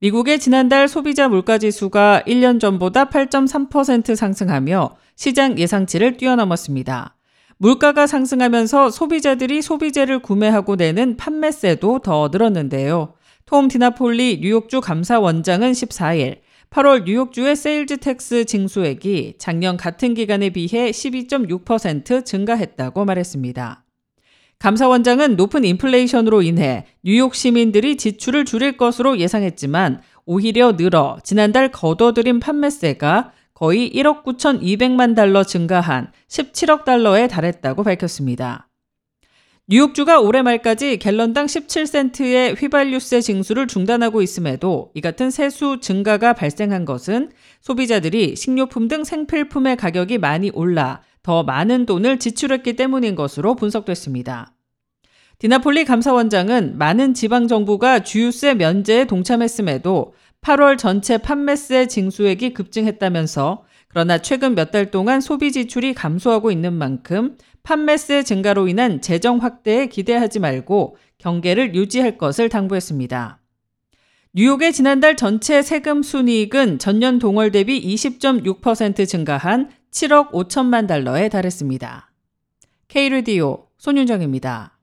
미국의 지난달 소비자 물가지수가 1년 전보다 8.3% 상승하며 시장 예상치를 뛰어넘었습니다. 물가가 상승하면서 소비자들이 소비재를 구매하고 내는 판매세도 더 늘었는데요. 톰 디나폴리 뉴욕주 감사원장은 14일 8월 뉴욕주의 sales tax 징수액이 작년 같은 기간에 비해 12.6% 증가했다고 말했습니다. 감사원장은 높은 인플레이션으로 인해 뉴욕 시민들이 지출을 줄일 것으로 예상했지만 오히려 늘어 지난달 거둬들인 판매세가 거의 1억 9,200만 달러 증가한 17억 달러에 달했다고 밝혔습니다. 뉴욕주가 올해 말까지 갤런당 17센트의 휘발유세 징수를 중단하고 있음에도 이 같은 세수 증가가 발생한 것은 소비자들이 식료품 등 생필품의 가격이 많이 올라 더 많은 돈을 지출했기 때문인 것으로 분석됐습니다. 디나폴리 감사원장은 많은 지방정부가 주유세 면제에 동참했음에도 8월 전체 판매세 징수액이 급증했다면서 그러나 최근 몇 달 동안 소비 지출이 감소하고 있는 만큼 판매세 증가로 인한 재정 확대에 기대하지 말고 경계를 유지할 것을 당부했습니다. 뉴욕의 지난달 전체 세금 순이익은 전년 동월 대비 20.6% 증가한 7억 5천만 달러에 달했습니다. K-Radio 손윤정입니다.